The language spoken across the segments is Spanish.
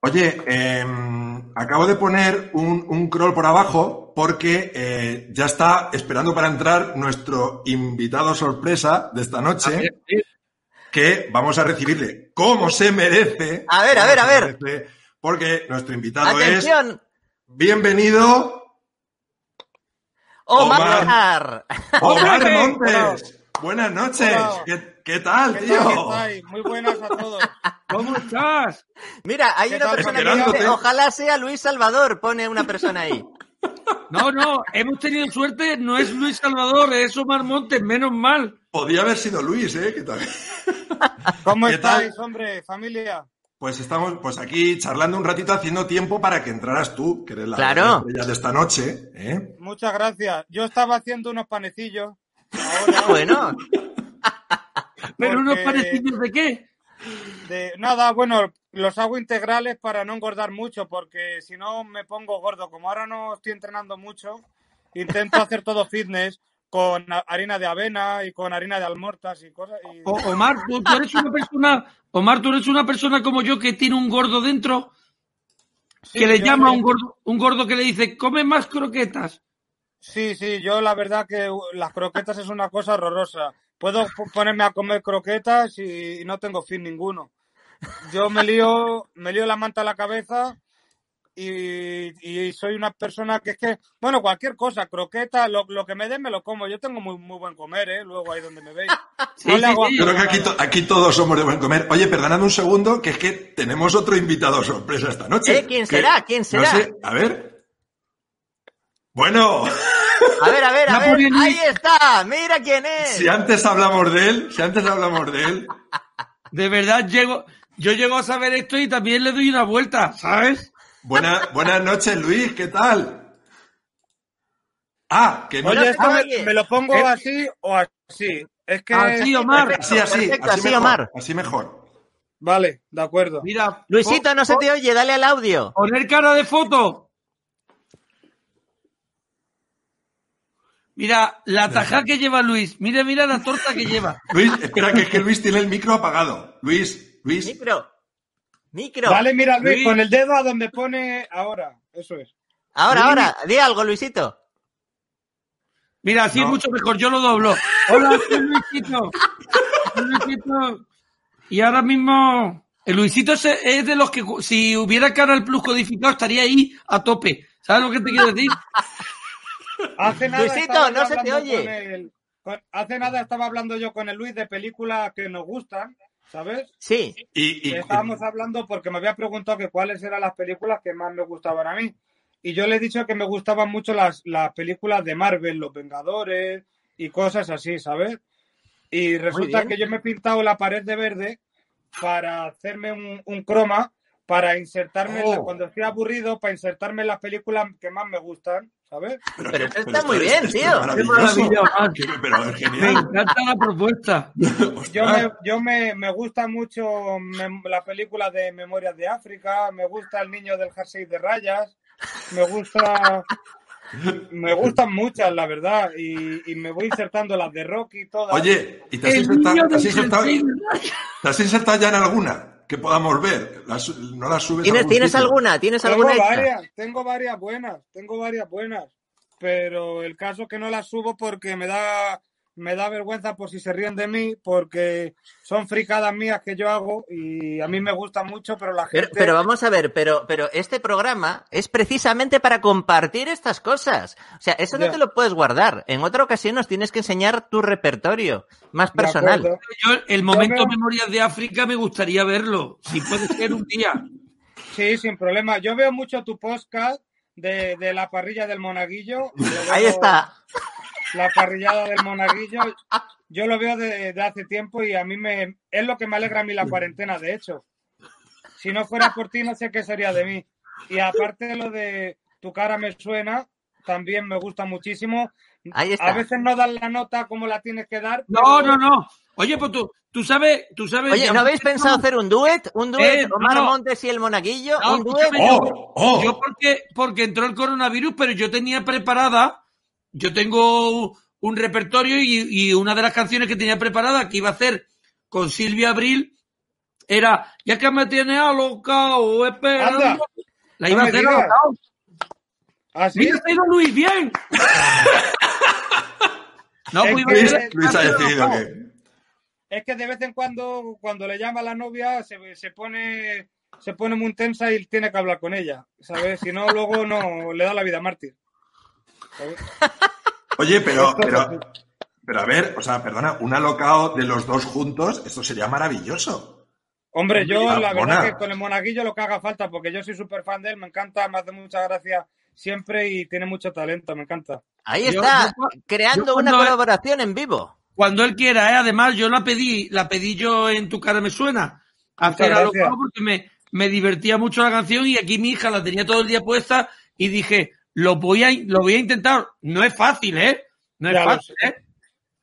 Oye, em, acabo de poner un, un crawl por abajo porque eh, ya está esperando para entrar nuestro invitado sorpresa de esta noche, que vamos a recibirle como se merece. A ver, a ver, a ver. merece, porque nuestro invitado es ¡Atención! bienvenido ¡Omar! Omar. Montes. Buenas noches. ¿Qué, qué tal, ¿Qué tío? tal? Muy buenas a todos. ¿Cómo estás? Mira, hay ¿Qué una persona que dice, ojalá sea Luis Salvador, pone una persona ahí. No, no, hemos tenido suerte, no es Luis Salvador, es Omar Montes, menos mal. Podía haber sido Luis, ¿eh? ¿Qué tal? ¿Cómo ¿Qué tal? estáis, hombre, familia? Pues estamos pues aquí charlando un ratito haciendo tiempo para que entraras tú, que eres la Claro. estrella de esta noche. ¿eh? Muchas gracias. Yo estaba haciendo unos panecillos. Ahora, Bueno, Pero unos parecidos de qué? De nada, bueno, los hago integrales para no engordar mucho, porque si no me pongo gordo. Como ahora no estoy entrenando mucho, intento hacer todo fitness con harina de avena y con harina de almortas y cosas. y- O- Omar, ¿tú, eres una persona, Omar, tú eres una persona como yo que tiene un gordo dentro, Sí, que le llama a un gordo, un gordo que le dice, come más croquetas. Sí, sí, yo la verdad que uh, las croquetas es una cosa horrorosa. Puedo ponerme a comer croquetas y no tengo fin ninguno. Yo me lío, me lío la manta a la cabeza y, y soy una persona que es que, bueno, cualquier cosa, croqueta, lo, lo que me den me lo como. Yo tengo muy, muy buen comer, ¿eh? Luego ahí donde me veis. Sí, creo que aquí, to- aquí todos somos de buen comer. Oye, perdonadme un segundo, que es que tenemos otro invitado sorpresa esta noche. ¿Eh? ¿Quién será? ¿Quién será? No sé, a ver. Bueno, a ver, a ver, a ver. Ahí está, mira quién es. si antes hablamos de él, si antes hablamos de él, De verdad, llego, yo llego a saber esto y también le doy una vuelta, ¿sabes? buena, buenas noches, Luis, ¿qué tal? Ah, que no Oye, esto me, lo pongo Eh. así o así. Es que... Así, Omar. así, así, Perfecto, así así, mejor, Omar. así mejor. Vale, de acuerdo. Mira, Luisito, no se te oye, dale al audio. Poner cara de foto. Mira, la taja que lleva Luis. Mira, mira la torta que lleva. Luis, espera, que es que Luis tiene el micro apagado. Luis, Luis, Micro. Micro. Vale, mira, Luis, Luis. con el dedo a donde pone ahora. Eso es. Ahora, ahora, di algo, Luisito. Mira, así No. es mucho mejor, yo lo doblo. Hola, soy Luisito. Soy Luisito. Y ahora mismo, el Luisito es, de los que si hubiera Canal Plus codificado estaría ahí a tope. ¿Sabes lo que te quiero decir? Hace nada Luisito, no se te oye. con el- con- hace nada estaba hablando yo con el Luis de películas que nos gustan, ¿sabes? Sí. y, y- Estábamos hablando porque me había preguntado que cuáles eran las películas que más me gustaban a mí. Y yo le he dicho que me gustaban mucho las, las películas de Marvel, Los Vengadores y cosas así, ¿sabes? Y resulta que yo me he pintado la pared de verde para hacerme un, un croma, para insertarme, en la- Oh. cuando estoy aburrido, para insertarme en las películas que más me gustan, ¿sabes? Pero eso está muy bien, tío. Pero es Me genial. encanta la propuesta. Yo me, yo me, me gusta mucho me- la película de Memorias de África, me gusta El niño del jersey de rayas, me gusta me gustan muchas, la verdad, y, y me voy insertando las de Rocky todas. Oye, ¿y te has, insertado, te has insertado- te has insertado ya en alguna que podamos ver? Las- no las subes ¿Tienes, ¿tienes alguna? ¿Tienes tengo alguna extra? varias, tengo varias buenas, tengo varias buenas, pero el caso es que no las subo porque me da me da vergüenza por si se ríen de mí, porque son fricadas mías que yo hago y a mí me gusta mucho, pero la gente... pero vamos a ver, pero, pero este programa es precisamente para compartir estas cosas. O sea, eso no te lo puedes guardar. En otra ocasión nos tienes que enseñar tu repertorio más personal. Yo, el momento Memorias de África me gustaría verlo. Si puede ser un día. Sí, sin problema. Yo veo mucho tu podcast de, de la parrilla del monaguillo. Ahí está. La parrillada del monaguillo. Yo lo veo de, de hace tiempo y a mí me es lo que me alegra a mí la cuarentena, de hecho. Si no fuera por ti, no sé qué sería de mí. Y aparte lo de tu cara me suena, también me gusta muchísimo. Ahí está. A veces no dan la nota como la tienes que dar. No, pero- no, no. Oye, pues tú, tú sabes, tú sabes. Oye, ¿no habéis pensado hacer un duet? ¿Un duet? Eh, Omar no. Montes y el monaguillo. No, ¿Un duet? ¡Oh! ¡Oh! Yo porque, porque entró el coronavirus, pero yo tenía preparada, yo tengo un repertorio y, y una de las canciones que tenía preparada que iba a hacer con Silvia Abril era, ya que me tiene alocao, esperando. Anda. La iba No a hacer alocao. ¿Así? Mira, ha ido Luis, bien. no, Es pues iba a que- Luis, hacer- Luis ha decidido que. Es que de vez en cuando, cuando le llama a la novia, se, se pone se pone muy intensa y tiene que hablar con ella, ¿sabes? Si no, luego no le da la vida a mártir. Oye, pero, pero, pero a ver, o sea, perdona, un alocao de los dos juntos, esto sería maravilloso. Hombre, yo la verdad que con el monaguillo lo que haga falta, porque yo soy súper fan de él, me encanta, me hace mucha gracia siempre y tiene mucho talento, me encanta. Ahí Yo- está, yo- creando yo una colaboración en vivo. Cuando él quiera, ¿eh? Además, yo la pedí, la pedí yo en tu cara me suena. Hacer algo porque me, me divertía mucho la canción y aquí mi hija la tenía todo el día puesta y dije, lo voy a, lo voy a intentar. No es fácil, ¿eh? No es fácil, ¿eh?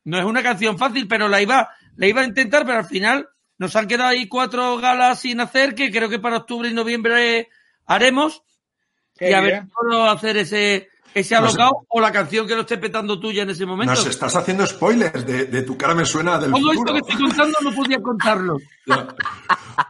No es una canción fácil, pero la iba, la iba a intentar, pero al final nos han quedado ahí cuatro galas sin hacer, que creo que para octubre y noviembre haremos. Qué y a ver puedo hacer ese, ese No sé. alocao o la canción que lo esté petando tuya en ese momento. Nos estás haciendo spoilers de, de tu cara me suena del Todo esto que estoy contando no podía contarlo.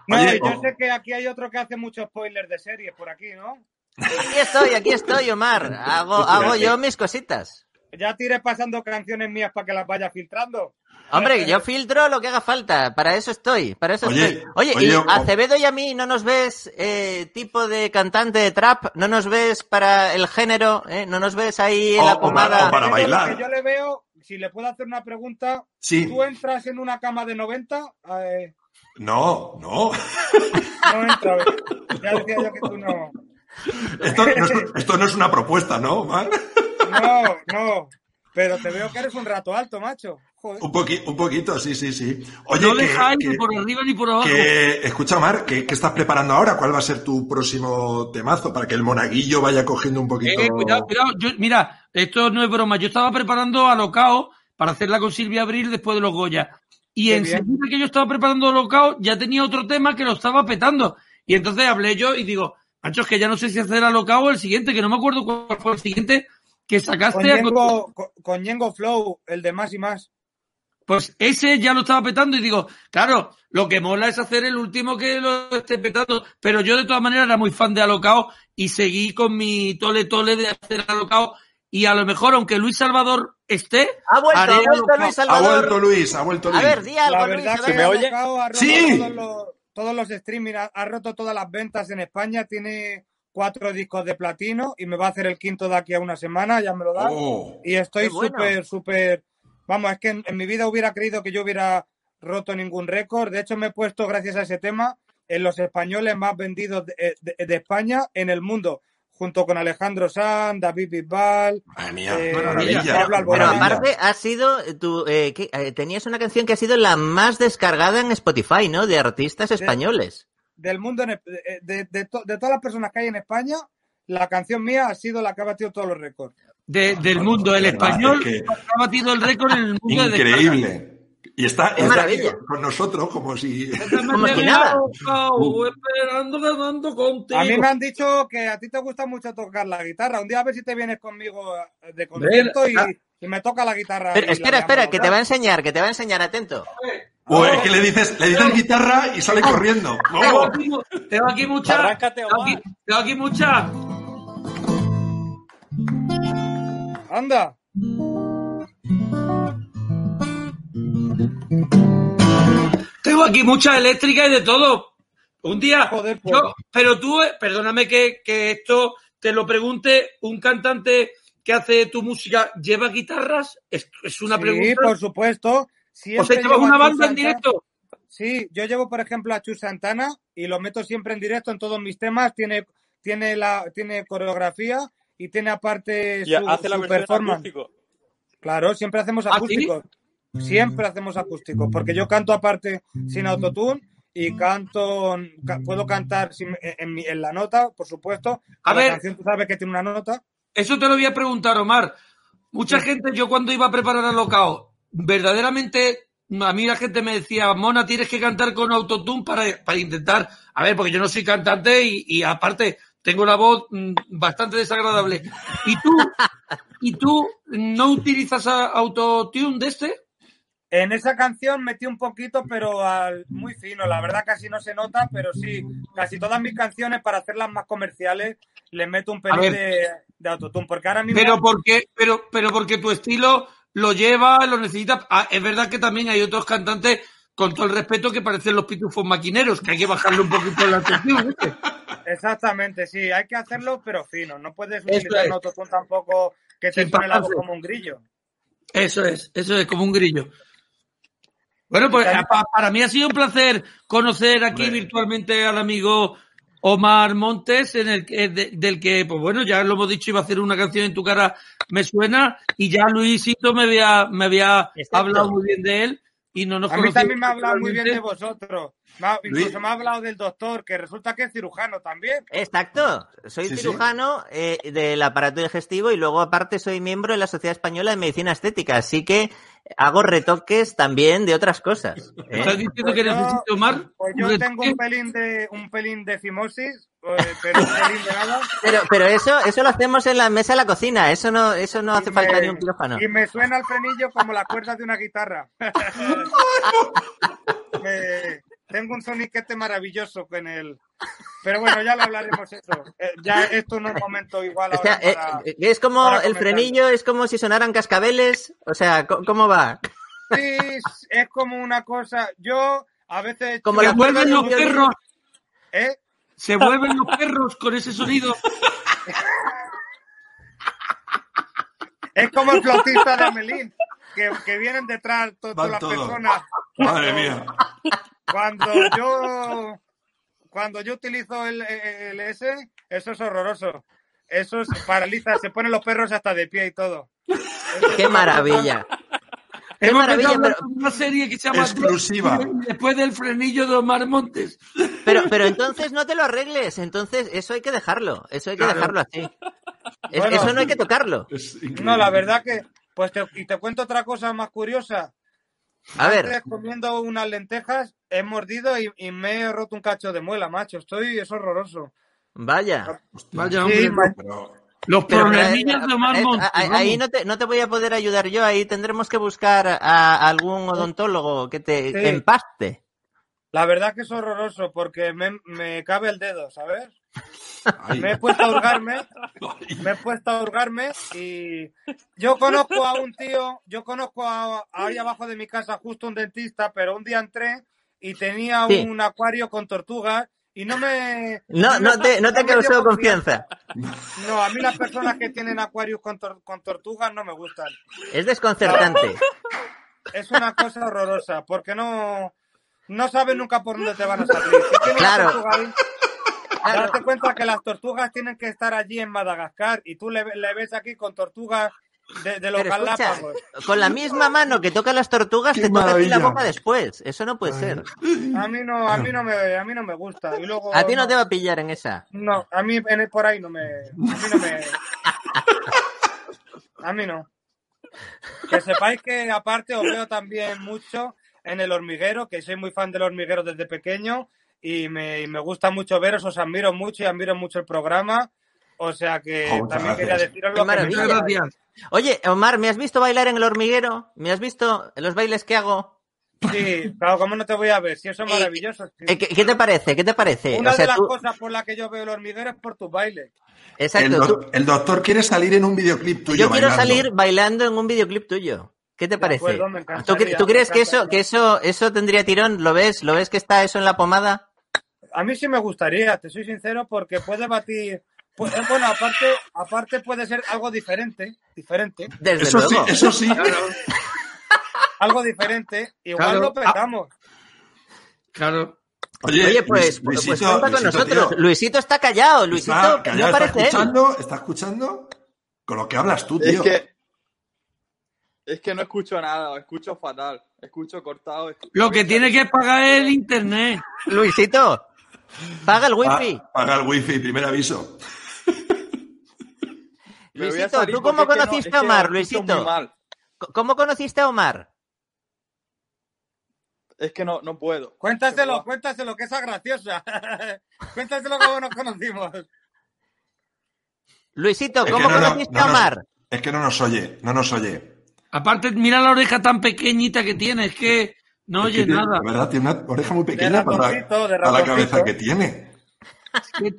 No, Oye, yo o- sé que aquí hay otro que hace muchos spoilers de series por aquí, ¿no? Aquí estoy, aquí estoy, Omar. Hago, hago yo mis cositas. Ya te iré pasando canciones mías para que las vaya filtrando. Hombre, yo filtro lo que haga falta. Para eso estoy, para eso Oye, estoy. Oye, oye, y Acevedo y a mí no nos ves eh, tipo de cantante de trap, no nos ves para el género, ¿eh? no nos ves ahí en O- la o para- pomada. o para bailar. yo le veo, si le puedo hacer una pregunta, Sí. ¿tú entras en una cama de 90? Eh, No, no. no entra. ¿ves? Ya decía yo que tú no. Esto, no es, esto no es una propuesta, ¿no, Omar? No, no. Pero te veo que eres un rato alto, macho. Joder. Un, poqui- un poquito, sí, sí, sí. Oye, no que- dejáis que- ni por arriba ni por abajo. que- escucha, Omar, ¿qué, qué estás preparando ahora? ¿Cuál va a ser tu próximo temazo para que el monaguillo vaya cogiendo un poquito? Eh, cuidado, cuidado. Yo- mira, esto no es broma. Yo estaba preparando a Locao para hacerla con Silvia Abril después de los Goya. Y Qué enseguida que yo estaba preparando a Locao, ya tenía otro tema que lo estaba petando. Y entonces hablé yo y digo, macho, es que ya no sé si hacer a Locao o el siguiente, que no me acuerdo cuál fue el siguiente que sacaste. a- Yengo, con, con Yengo Flow, el de más y más. Pues ese ya lo estaba petando y digo, claro, lo que mola es hacer el último que lo esté petando, pero yo de todas maneras era muy fan de Alocao y seguí con mi tole tole de hacer Alocao y a lo mejor aunque Luis Salvador esté, Ha vuelto, ha vuelto Alocao. Luis Ha Salvador. vuelto Luis, ha vuelto A Luis. ver, di algo, La Luis, verdad a que ver. me ha Alocao ha roto Sí. todos los, todos los streaming, ha, ha roto todas las ventas en España, tiene cuatro discos de platino y me va a hacer el quinto de aquí a una semana, ya me lo da. Oh. Y estoy Qué bueno. súper, súper. Vamos, es que en, en mi vida hubiera creído que yo hubiera roto ningún récord. De hecho, me he puesto, gracias a ese tema, en los españoles más vendidos de, de- de España en el mundo, junto con Alejandro Sanz, David Bisbal. Madre mía, Eh. Pablo Alborán. Pero aparte, ha sido, tú, eh. Eh, tenías una canción que ha sido la más descargada en Spotify, ¿no? De artistas españoles. Del mundo, en- de, de- de to- de todas las personas que hay en España, la canción mía ha sido la que ha batido todos los récords. de- del mundo, el de español es que- ha batido el récord en el mundo de descargas. Increíble. Y está, aquí con nosotros como si... Como si nada. Esperando contigo. A mí me han dicho que a ti te gusta mucho tocar la guitarra. Un día a ver si te vienes conmigo eh, de concierto y, y me toca la guitarra. Pero y la espera, espera, llamo, que te va a enseñar, que te va a enseñar, atento. O es que le dices, le dices guitarra y sale corriendo. Tengo aquí, tengo aquí mucha. Arráncate, Tengo aquí, tengo aquí mucha. Anda. Tengo aquí mucha eléctrica y de todo. Un día, Joder, pues. yo, pero tú, eh, perdóname que, que esto te lo pregunte un cantante que hace tu música, ¿lleva guitarras? Es, es una sí, pregunta. por supuesto. o Siempre sea, ¿llevas una banda en directo? Sí, yo llevo, por ejemplo, a Chu Santana y lo meto siempre en directo en todos mis temas. Tiene, tiene, la, tiene coreografía y tiene aparte Y su, hace performance. acústico. Claro, siempre hacemos ¿Ah, sí? Siempre hacemos acústicos, porque yo canto aparte sin autotune y canto, ca- puedo cantar sin- en, la nota, por supuesto. A la ver. canción tú sabes que tiene una nota. Eso te lo voy a preguntar, Omar. Mucha gente, yo cuando iba a preparar a Locao, verdaderamente, a mí la gente me decía, Mona, tienes que cantar con autotune para, para intentar, a ver, porque yo no soy cantante y, y aparte tengo la voz mm, bastante desagradable. ¿Y tú, y tú no utilizas autotune de este? En esa canción metí un poquito, pero al, muy fino. La verdad casi no se nota, pero sí, casi todas mis canciones, para hacerlas más comerciales, le meto un pelín de, de, autotune. Porque ahora mismo... Pero porque, pero, pero porque tu estilo lo lleva, lo necesita. Ah, es verdad que también hay otros cantantes, con todo el respeto, que parecen los pitufos maquineros, que hay que bajarle un poquito la atención. Exactamente, sí, hay que hacerlo, pero fino. No puedes utilizar un autotune tampoco que te Sin suene la voz como un grillo. Eso es, eso es como un grillo. Bueno, pues pa- para mí ha sido un placer conocer aquí Hombre. virtualmente al amigo Omar Montes, en el que- de- del que, pues bueno, ya lo hemos dicho, iba a hacer una canción en tu cara, me suena, y ya Luisito me había, me había Exacto. hablado muy bien de él y no nos A mí también me ha hablado muy bien de vosotros. Me ha- incluso Luis. me ha hablado del doctor, que resulta que es cirujano también. Exacto, soy Sí, sí. cirujano eh, del aparato digestivo y luego aparte soy miembro de la Sociedad Española de Medicina Estética, así que hago retoques también de otras cosas. ¿eh? ¿Estás diciendo que Pues yo- necesito, Omar? Pues yo retoque? tengo un pelín de un pelín de fimosis, eh, pero un pelín de nada. Pero, pero eso, eso lo hacemos en la mesa de la cocina, eso no, eso no hace falta ni un quirófano. Y me suena el frenillo como las cuerdas de una guitarra. Me- tengo un soniquete maravilloso con el. Pero bueno, ya lo hablaremos eso. Eh, ya esto no es momento igual O sea, ahora eh, para- eh, es como para el frenillo, es como si sonaran cascabeles, o sea, ¿cómo va? Sí, es como una cosa. Yo a veces. Como Se la cuerda vuelven los un perros, ¿Eh? se vuelven los perros con ese sonido. Es como el flautista de Amelín, que, que vienen detrás todas las personas. Madre mía. Cuando yo cuando yo utilizo el, el S, eso es horroroso. Eso se paraliza, se ponen los perros hasta de pie y todo. ¡Qué maravilla! ¡Qué Hemos maravilla! Pero, una serie que se llama Exclusiva. Después del frenillo de Omar Montes. pero, pero entonces no te lo arregles, entonces eso hay que dejarlo, eso hay que Claro. dejarlo así. Es- Bueno. eso no hay que tocarlo. Es. No, la verdad que, pues te, y te cuento otra cosa más curiosa. A ver, Antes, comiendo unas lentejas, he mordido y, y me he roto un cacho de muela, macho. Estoy, es horroroso. vaya. Hostia. Vaya, hombre. Pero, Los Pero, problemillas eh, de Omar eh, Montes. ahí- no te, no te voy a poder ayudar yo, ahí tendremos que buscar a, algún odontólogo que te Sí. empaste. La verdad que es horroroso porque me, me cabe el dedo, ¿sabes? ay, Me he puesto a hurgarme, me he puesto a hurgarme y yo conozco a un tío, yo conozco a, ahí abajo de mi casa justo un dentista, pero un día entré y tenía Sí. un acuario con tortugas y no me... No, no te, no te causó confianza. No, a mí las personas que tienen acuarios con, tor- con tortugas no me gustan. Es desconcertante. Es una cosa horrorosa porque no, no sabes nunca por dónde te van a salir. Si tienes Claro. tortuga ahí, Claro. Date cuenta que las tortugas tienen que estar allí en Madagascar y tú le, le ves aquí con tortugas de, de los Galápagos. con la misma mano que toca las tortugas, Qué te toca a ti la boca después. Eso no puede ser. A mí no, a mí no me, a mí no me gusta. Y luego, A ti no te va a pillar en esa. No, a mí en- por ahí no me, a mí no me, a mí no. Que sepáis que aparte os veo también mucho en el hormiguero, que soy muy fan del hormiguero desde pequeño y me, y me gusta mucho veros, os admiro mucho y admiro mucho el programa. O sea que Oh, muchas también quería deciros Qué lo que gracias. Oye, Omar, ¿me has visto bailar en el hormiguero? ¿Me has visto los bailes que hago? Sí, claro, ¿cómo no te voy a ver? Si eso es maravilloso. sí. Eh, ¿Qué, qué te parece? ¿Qué te parece? Una o sea, de las tú- cosas por las que yo veo el hormiguero es por tus bailes. El, Exacto, tú- el doctor quiere salir en un videoclip tuyo yo quiero bailando. salir bailando en un videoclip tuyo. ¿Qué te parece? acuerdo, me ¿Tú, tú crees que eso, que eso, eso tendría tirón? ¿Lo ves? ¿Lo ves que está eso en la pomada? A mí sí me gustaría, te soy sincero, porque puede batir. Pues, eh, bueno, aparte, aparte puede ser algo diferente, diferente, Desde Eso sí, luego. eso sí. algo diferente. Igual Claro. lo petamos. Claro. Oye, Oye, pues, pues Luisito- cuenta con Luisito, nosotros. tío, Luisito está callado. Luisito está callado, no está él. escuchando, está escuchando con lo que hablas tú, Es tío. que. Es que no escucho nada, escucho fatal. Escucho cortado. Lo que tiene que pagar es el internet. Luisito, paga el wifi. Pa- paga el wifi, primer aviso. Luisito, ¿tú cómo no- conociste a Omar, Luisito? ¿Cómo conociste a Omar? Es que no, no puedo. Cuéntaselo, cuéntaselo, que esa graciosa. cuéntaselo cómo nos conocimos. Luisito, Es ¿cómo que no, no, conociste no a nos- Omar? Es que no nos oye, no nos oye. Aparte, mira la oreja tan pequeñita que tiene, es que no Es que oye tiene- nada. La verdad, tiene una oreja muy De pequeña para, para la cabeza que tiene. Es que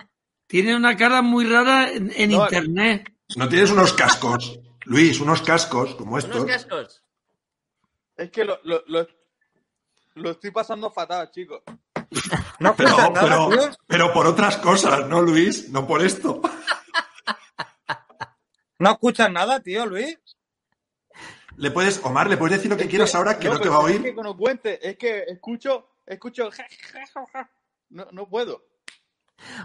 tiene una cara muy rara en, en No, internet. No tienes unos cascos, Luis, unos cascos como Unos estos. cascos. Es que lo, lo, lo, lo estoy pasando fatal, chicos. No Pero, nada, pero, pero por otras cosas, ¿no, Luis? No por esto. No escuchas nada, tío, Luis. Le puedes, Omar, le puedes decir lo que Es quieras ahora que no, te va a Es oír. que no cuente, es que escucho, escucho. No, no puedo.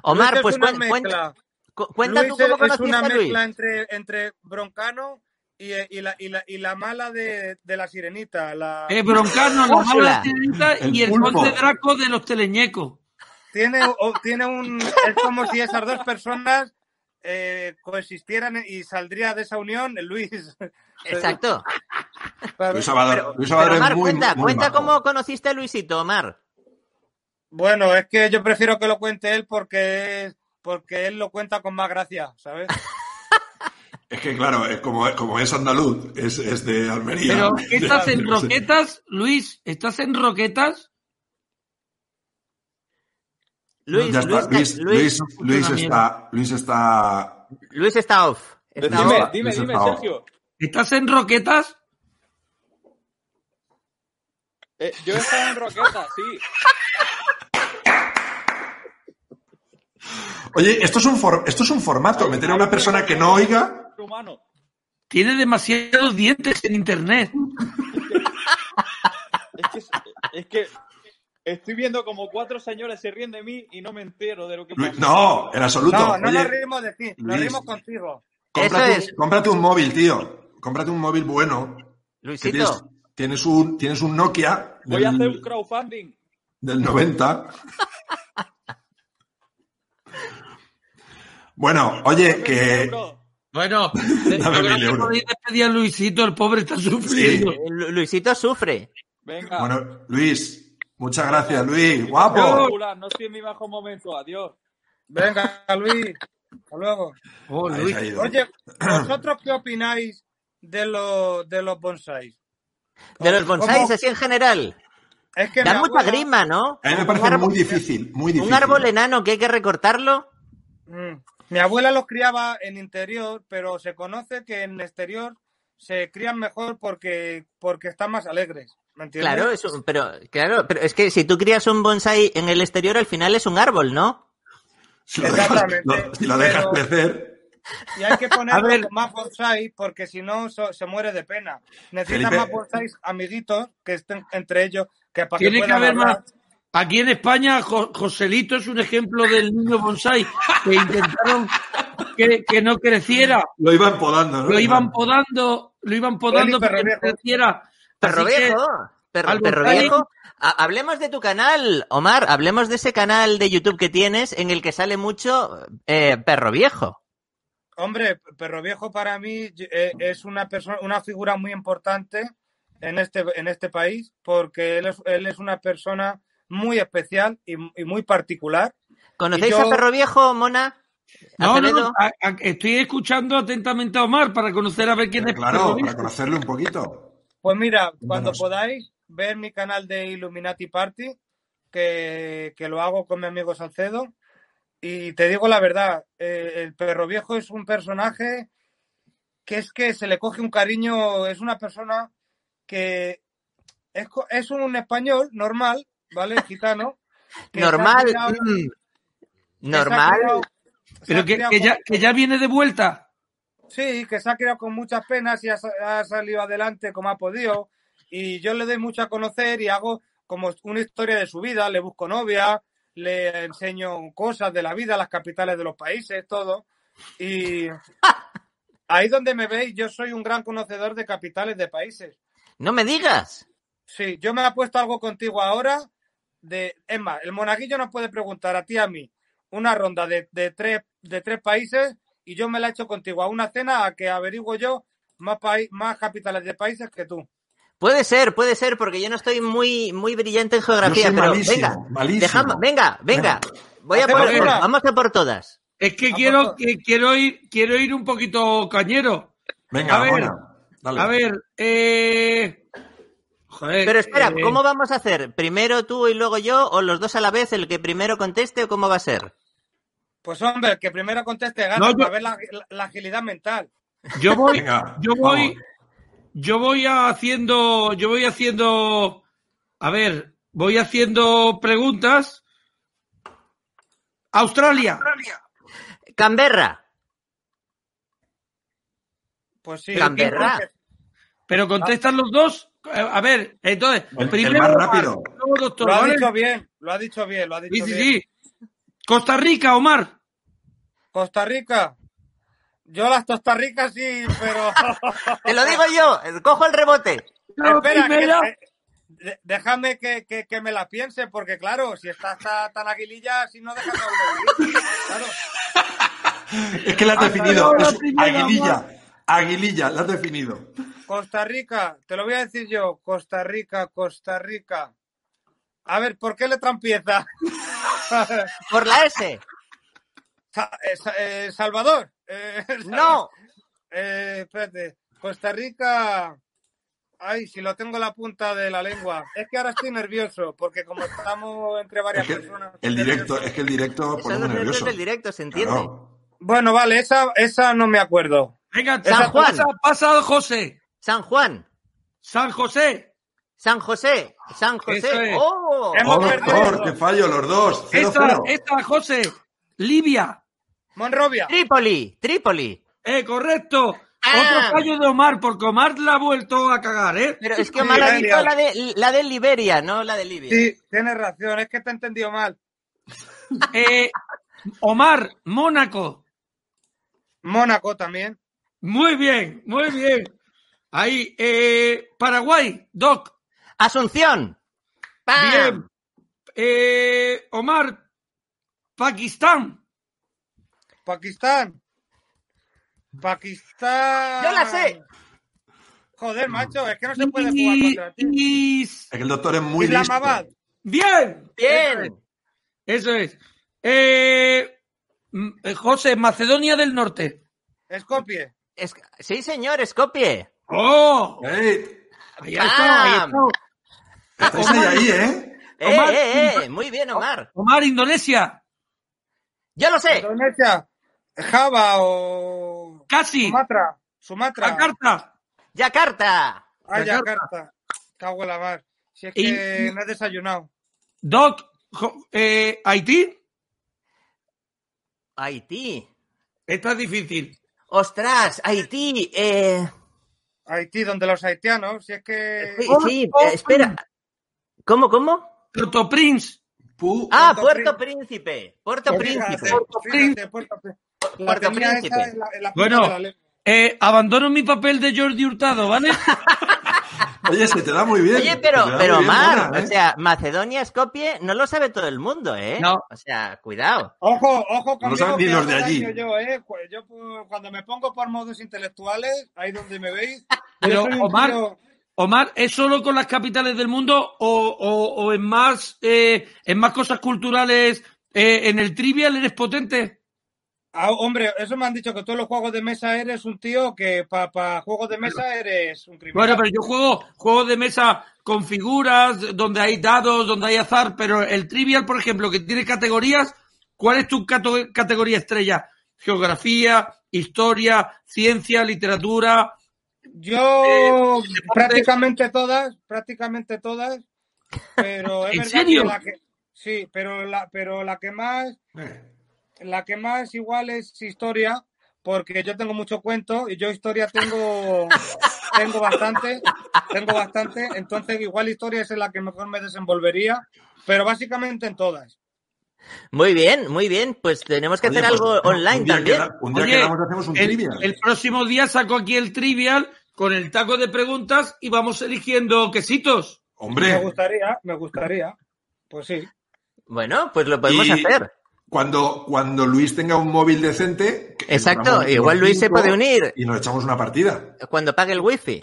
Omar, pues es cuenta, cuenta Luis tú cómo es- una a Luis. mezcla entre, entre Broncano y, y la, y, la, y la mala de, de la sirenita. La... Eh, Broncano, la mala sirenita El y el pulpo. conde Draco de los teleñecos. Tiene, o- tiene un. Es como si esas dos personas eh, coexistieran y saldría de esa unión Luis. Exacto. Luis Salvador, Pero, Luis Salvador pero, es Omar, muy, cuenta, muy cuenta cómo conociste a Luisito, Omar. Bueno, es que yo prefiero que lo cuente él porque es, porque él lo cuenta con más gracia, ¿sabes? Es que, claro, es como, como es andaluz, es, es de Almería. Pero, ¿qué estás en roquetas, Luis? ¿Estás en roquetas? Luis, Ya está, Luis, Luis, Luis, Luis, Luis una está, Luis está. Luis está off. Está Dime, off. dime, dime, está- Sergio. ¿Estás en roquetas? Eh, yo he estado en Roqueta, sí. Oye, esto es un for- esto es un formato, meter a una persona que no oiga. Humano. Tiene demasiados dientes en internet. Es que, es que estoy viendo como cuatro señores se ríen de mí y no me entero de lo que pasa. no, en absoluto. No, no Oye, nos rimos de ti, nos Luis. rimos contigo. cómprate, es. un- cómprate un móvil, tío. Cómprate un móvil bueno. que tienes, Luisito, tienes un, tienes un Nokia Voy a hacer un crowdfunding. del 90. Bueno, oye, que. Bueno, yo podéis despedir a Luisito, el pobre está sufriendo. eh, Lu- Luisito sufre. Venga. Bueno, Luis, muchas gracias, Luis. Guapo. No estoy en mi bajo momento. Adiós. Venga, Luis. Hasta luego. Oh, Luis. Oye, ¿vosotros qué opináis de, los de los bonsáis? De los bonsáis, ¿Cómo? así en general. Es que Dan mi mucha abuela- grima, ¿no? A mí me parece árbol- muy difícil, muy difícil. Un árbol enano que hay que recortarlo. Mm. Mi abuela los criaba en interior, pero se conoce que en exterior se crían mejor porque, porque están más alegres. ¿Me entiendes? Claro, es un- pero claro, pero es que si tú crías un bonsai en el exterior, al final es un árbol, ¿no? Si lo dejas, Exactamente. lo- si lo dejas Pero- crecer. Y hay que con más bonsai porque si no so- se muere de pena. Necesitan Felipe. más bonsais amiguitos que estén entre ellos que para Tiene que puedan haber más. Aquí en España, Jo- Joselito es un ejemplo del niño bonsai que intentaron que, que no creciera. Lo iban podando, ¿no? Lo iban podando, lo iban podando Perro para que viejo. creciera. Perro Así que- viejo. Perro, viejo. Ha- Hablemos de tu canal, Omar. Hablemos de ese canal de YouTube que tienes en el que sale mucho eh, perro viejo. Hombre, Perro Viejo para mí eh, es una persona, una figura muy importante en este, en este país porque él es, él es una persona muy especial y, y muy particular. ¿Conocéis yo- a perro viejo, Mona? No, no, Acevedo? a- a- estoy escuchando atentamente a Omar para conocer a ver quién es Claro, Perro para Viejo. conocerle un poquito. Pues mira, cuando podáis ver mi canal de Illuminati Party, que, que lo hago con mi amigo Salcedo, y te digo la verdad, eh, el perro viejo es un personaje que es que se le coge un cariño, es una persona que es, co- es un español normal, ¿vale? Gitano. Normal. mm, Normal. Pero que, que ya, con- que ya viene de vuelta. Sí, que se ha criado con muchas penas y ha, ha salido adelante como ha podido. Y yo le doy mucho a conocer y hago como una historia de su vida. Le busco novia, le enseño cosas de la vida, las capitales de los países, todo. Y ahí donde me veis, yo soy un gran conocedor de capitales de países. No me digas. Sí, yo me he puesto algo contigo ahora. De, es más, el monaguillo nos puede preguntar a ti y a mí una ronda de, de tres, de tres países y yo me la he hecho contigo a una cena a que averiguo yo más, paí- más capitales de países que tú. Puede ser, puede ser, porque yo no estoy muy, muy brillante en geografía, pero malísimo, venga, malísimo. dejamos- venga, venga, voy a por, una. vamos a por todas. Es que quiero, por que quiero ir, quiero ir un poquito cañero. Venga, A ver. Dale. A ver, eh... Joder, Pero espera, eh, ¿cómo vamos a hacer? ¿Primero tú y luego yo? ¿O los dos a la vez, el que primero conteste o cómo va a ser? Pues hombre, el que primero conteste gana No, yo- para ver la, la- la agilidad mental. Yo voy, Venga, yo voy, vamos. yo voy haciendo, yo voy haciendo, a ver, voy haciendo preguntas. Australia. Canberra. Pues sí. Canberra. Pero contestan los dos. A ver, entonces, El- el primero Omar, rápido. luego doctor, Lo ha dicho bien, lo ha dicho bien, lo ha dicho Sí, sí, bien. sí. Costa Rica, Omar. Costa Rica. Yo las Costa Ricas sí, pero. Te lo digo yo, cojo el rebote. Espera, que- eh, déjame que, que- que me la piense, porque claro, si está, está tan aguililla, si no déjame a uno. Claro. Es que la has definido. la primera, aguililla. Aguililla, la has definido. Costa Rica, te lo voy a decir yo. Costa Rica, Costa Rica. A ver, ¿por qué letra empieza? Por la S. Sa- eh, Sa- eh, Salvador. Eh, No. Eh, espérate. Costa Rica. Ay, si lo tengo en la punta de la lengua. Es que ahora estoy nervioso, porque como estamos entre varias Es que personas. el directo, es que el directo Son pone los muy nervios nervioso. del directo, se entiende. Claro. Bueno, vale, esa, esa no me acuerdo. Venga, San Juan. Pasa, pasa José. San Juan. San José. San José. San José. es. ¡Oh! Hemos Oh, perdido. qué fallo, los dos. Cero, Esta, cero. esta, José. Libia. Monrovia. Trípoli. Trípoli. Eh, correcto. Ah. Otro fallo de Omar, porque Omar la ha vuelto a cagar, ¿eh? Pero es que Sí, Omar ha dicho la de, la de Liberia, no la de Libia. Sí, tienes razón, es que te he entendido mal. Eh, Omar, Mónaco. Mónaco también. Muy bien, muy bien. Ahí, eh, Paraguay, Doc. Asunción. ¡Pam! Bien. Eh, Omar, Pakistán. Pakistán. Pakistán. Yo la sé. Joder, macho, es que no se puede jugar contra ti. y- Es que el doctor es muy listo. Bien. Bien. Eso es. Eh, mm, eh, José, Macedonia del Norte. Skopje. Es- sí, señor, Escopie. ¡Oh! ¡Ey! Ahí estado, ahí estado. Estáis ahí, ahí, ¿eh? Eh, Omar. eh, eh. Muy bien, Omar. Omar, Indonesia. Yo lo sé. Indonesia. Java o. Casi. Sumatra. Sumatra. Jakarta. Yakarta. Ah, Yakarta. Yakarta. Cago en la mar. Si es Y- que no he desayunado. Doc, eh, Haití. Haití. Esta es difícil. Ostras, Haití. Eh, Haití, donde los haitianos. Si es que. sí, Oh, sí, oh, eh, espera. ¿Cómo, cómo? Puerto-Prince. Pu- Ah, Puerto Puerto Príncipe. Puerto Príncipe. Puerto Príncipe. Puerto Príncipe. esa en la- en la punta Bueno. Eh, abandono mi papel de Jordi Hurtado, ¿vale? Oye, se te da muy bien. Oye, pero, pero bien, Omar, Mona, ¿eh? o sea, Macedonia, Skopje, no lo sabe todo el mundo, ¿eh? No. O sea, cuidado. Ojo, ojo conmigo. saben ni los de allí. Yo, ¿eh? Yo, cuando me pongo por modos intelectuales, ahí donde me veis. Pero, Omar, tío- Omar, ¿es solo con las capitales del mundo o, o- o en más eh, en más cosas culturales? eh, ¿En el trivial eres potente? Ah, hombre, eso me han dicho que en los juegos de mesa eres un tío que para juegos de mesa eres un criminal. Bueno, pero yo juego juegos de mesa con figuras, donde hay dados, donde hay azar, pero el trivial, por ejemplo, que tiene categorías, ¿cuál es tu categoría estrella? Geografía, historia, ciencia, literatura. Yo Eh, prácticamente todas, prácticamente todas, pero es ¿En verdad serio? que la que sí, pero la pero la que más Eh, la que más igual es historia, porque yo tengo mucho cuento y yo historia tengo tengo bastante, tengo bastante, entonces igual historia es en la que mejor me desenvolvería, pero básicamente en todas. Muy bien, muy bien. Pues tenemos que oye, hacer pues, algo online un día también. queda- un día Oye, quedamos hacemos un El, trivial. el próximo día saco aquí el trivial con el taco de preguntas y vamos eligiendo quesitos. Me Hombre, gustaría, me gustaría. Pues sí. Bueno, pues lo podemos Y- hacer. Cuando, cuando Luis tenga un móvil decente. Exacto, igual Luis se puede unir. Y nos echamos una partida. Cuando pague el wifi.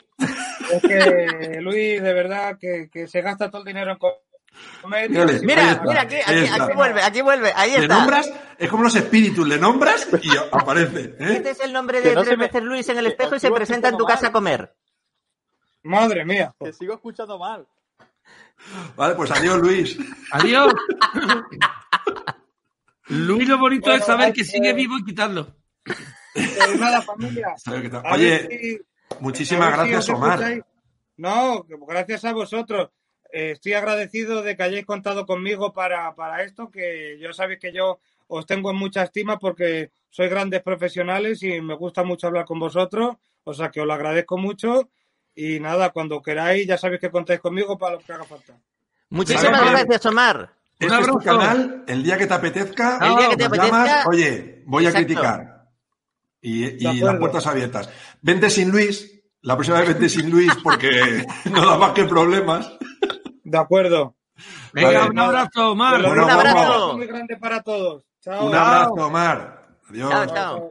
Es que Luis, de verdad, que, que se gasta todo el dinero en comer. Mira, mira, aquí, vuelve, aquí vuelve, ahí Le está. nombras, es como los espíritus, le nombras y aparece. ¿eh? Este es el nombre de no tres me- veces Luis en el espejo y se presenta en tu casa a comer. Madre mía. Que sigo escuchando mal. Vale, pues adiós, Luis. Adiós. Luis, lo bonito Bueno, es saber que sigue vivo y quitarlo. Eh, nada, familia. Oye, si- muchísimas si gracias, Omar. escucháis. No, gracias a vosotros. Eh, estoy agradecido de que hayáis contado conmigo para, para esto, que yo sabéis que yo os tengo en mucha estima porque sois grandes profesionales y me gusta mucho hablar con vosotros, o sea que os lo agradezco mucho y nada, cuando queráis ya sabéis que contáis conmigo para lo que haga falta. Muchísimas gracias, Omar. Este es tu canal, el día que te apetezca, El día que te nos llamas, oye, voy a criticar. Y, las puertas abiertas. Vente sin Luis, la próxima vez vente sin Luis porque no da más que problemas. De acuerdo. Venga, Vale. un abrazo, Omar. Bueno, un abrazo. Muy grande para todos. Chao. Un abrazo, Omar. Adiós. Chao, chao.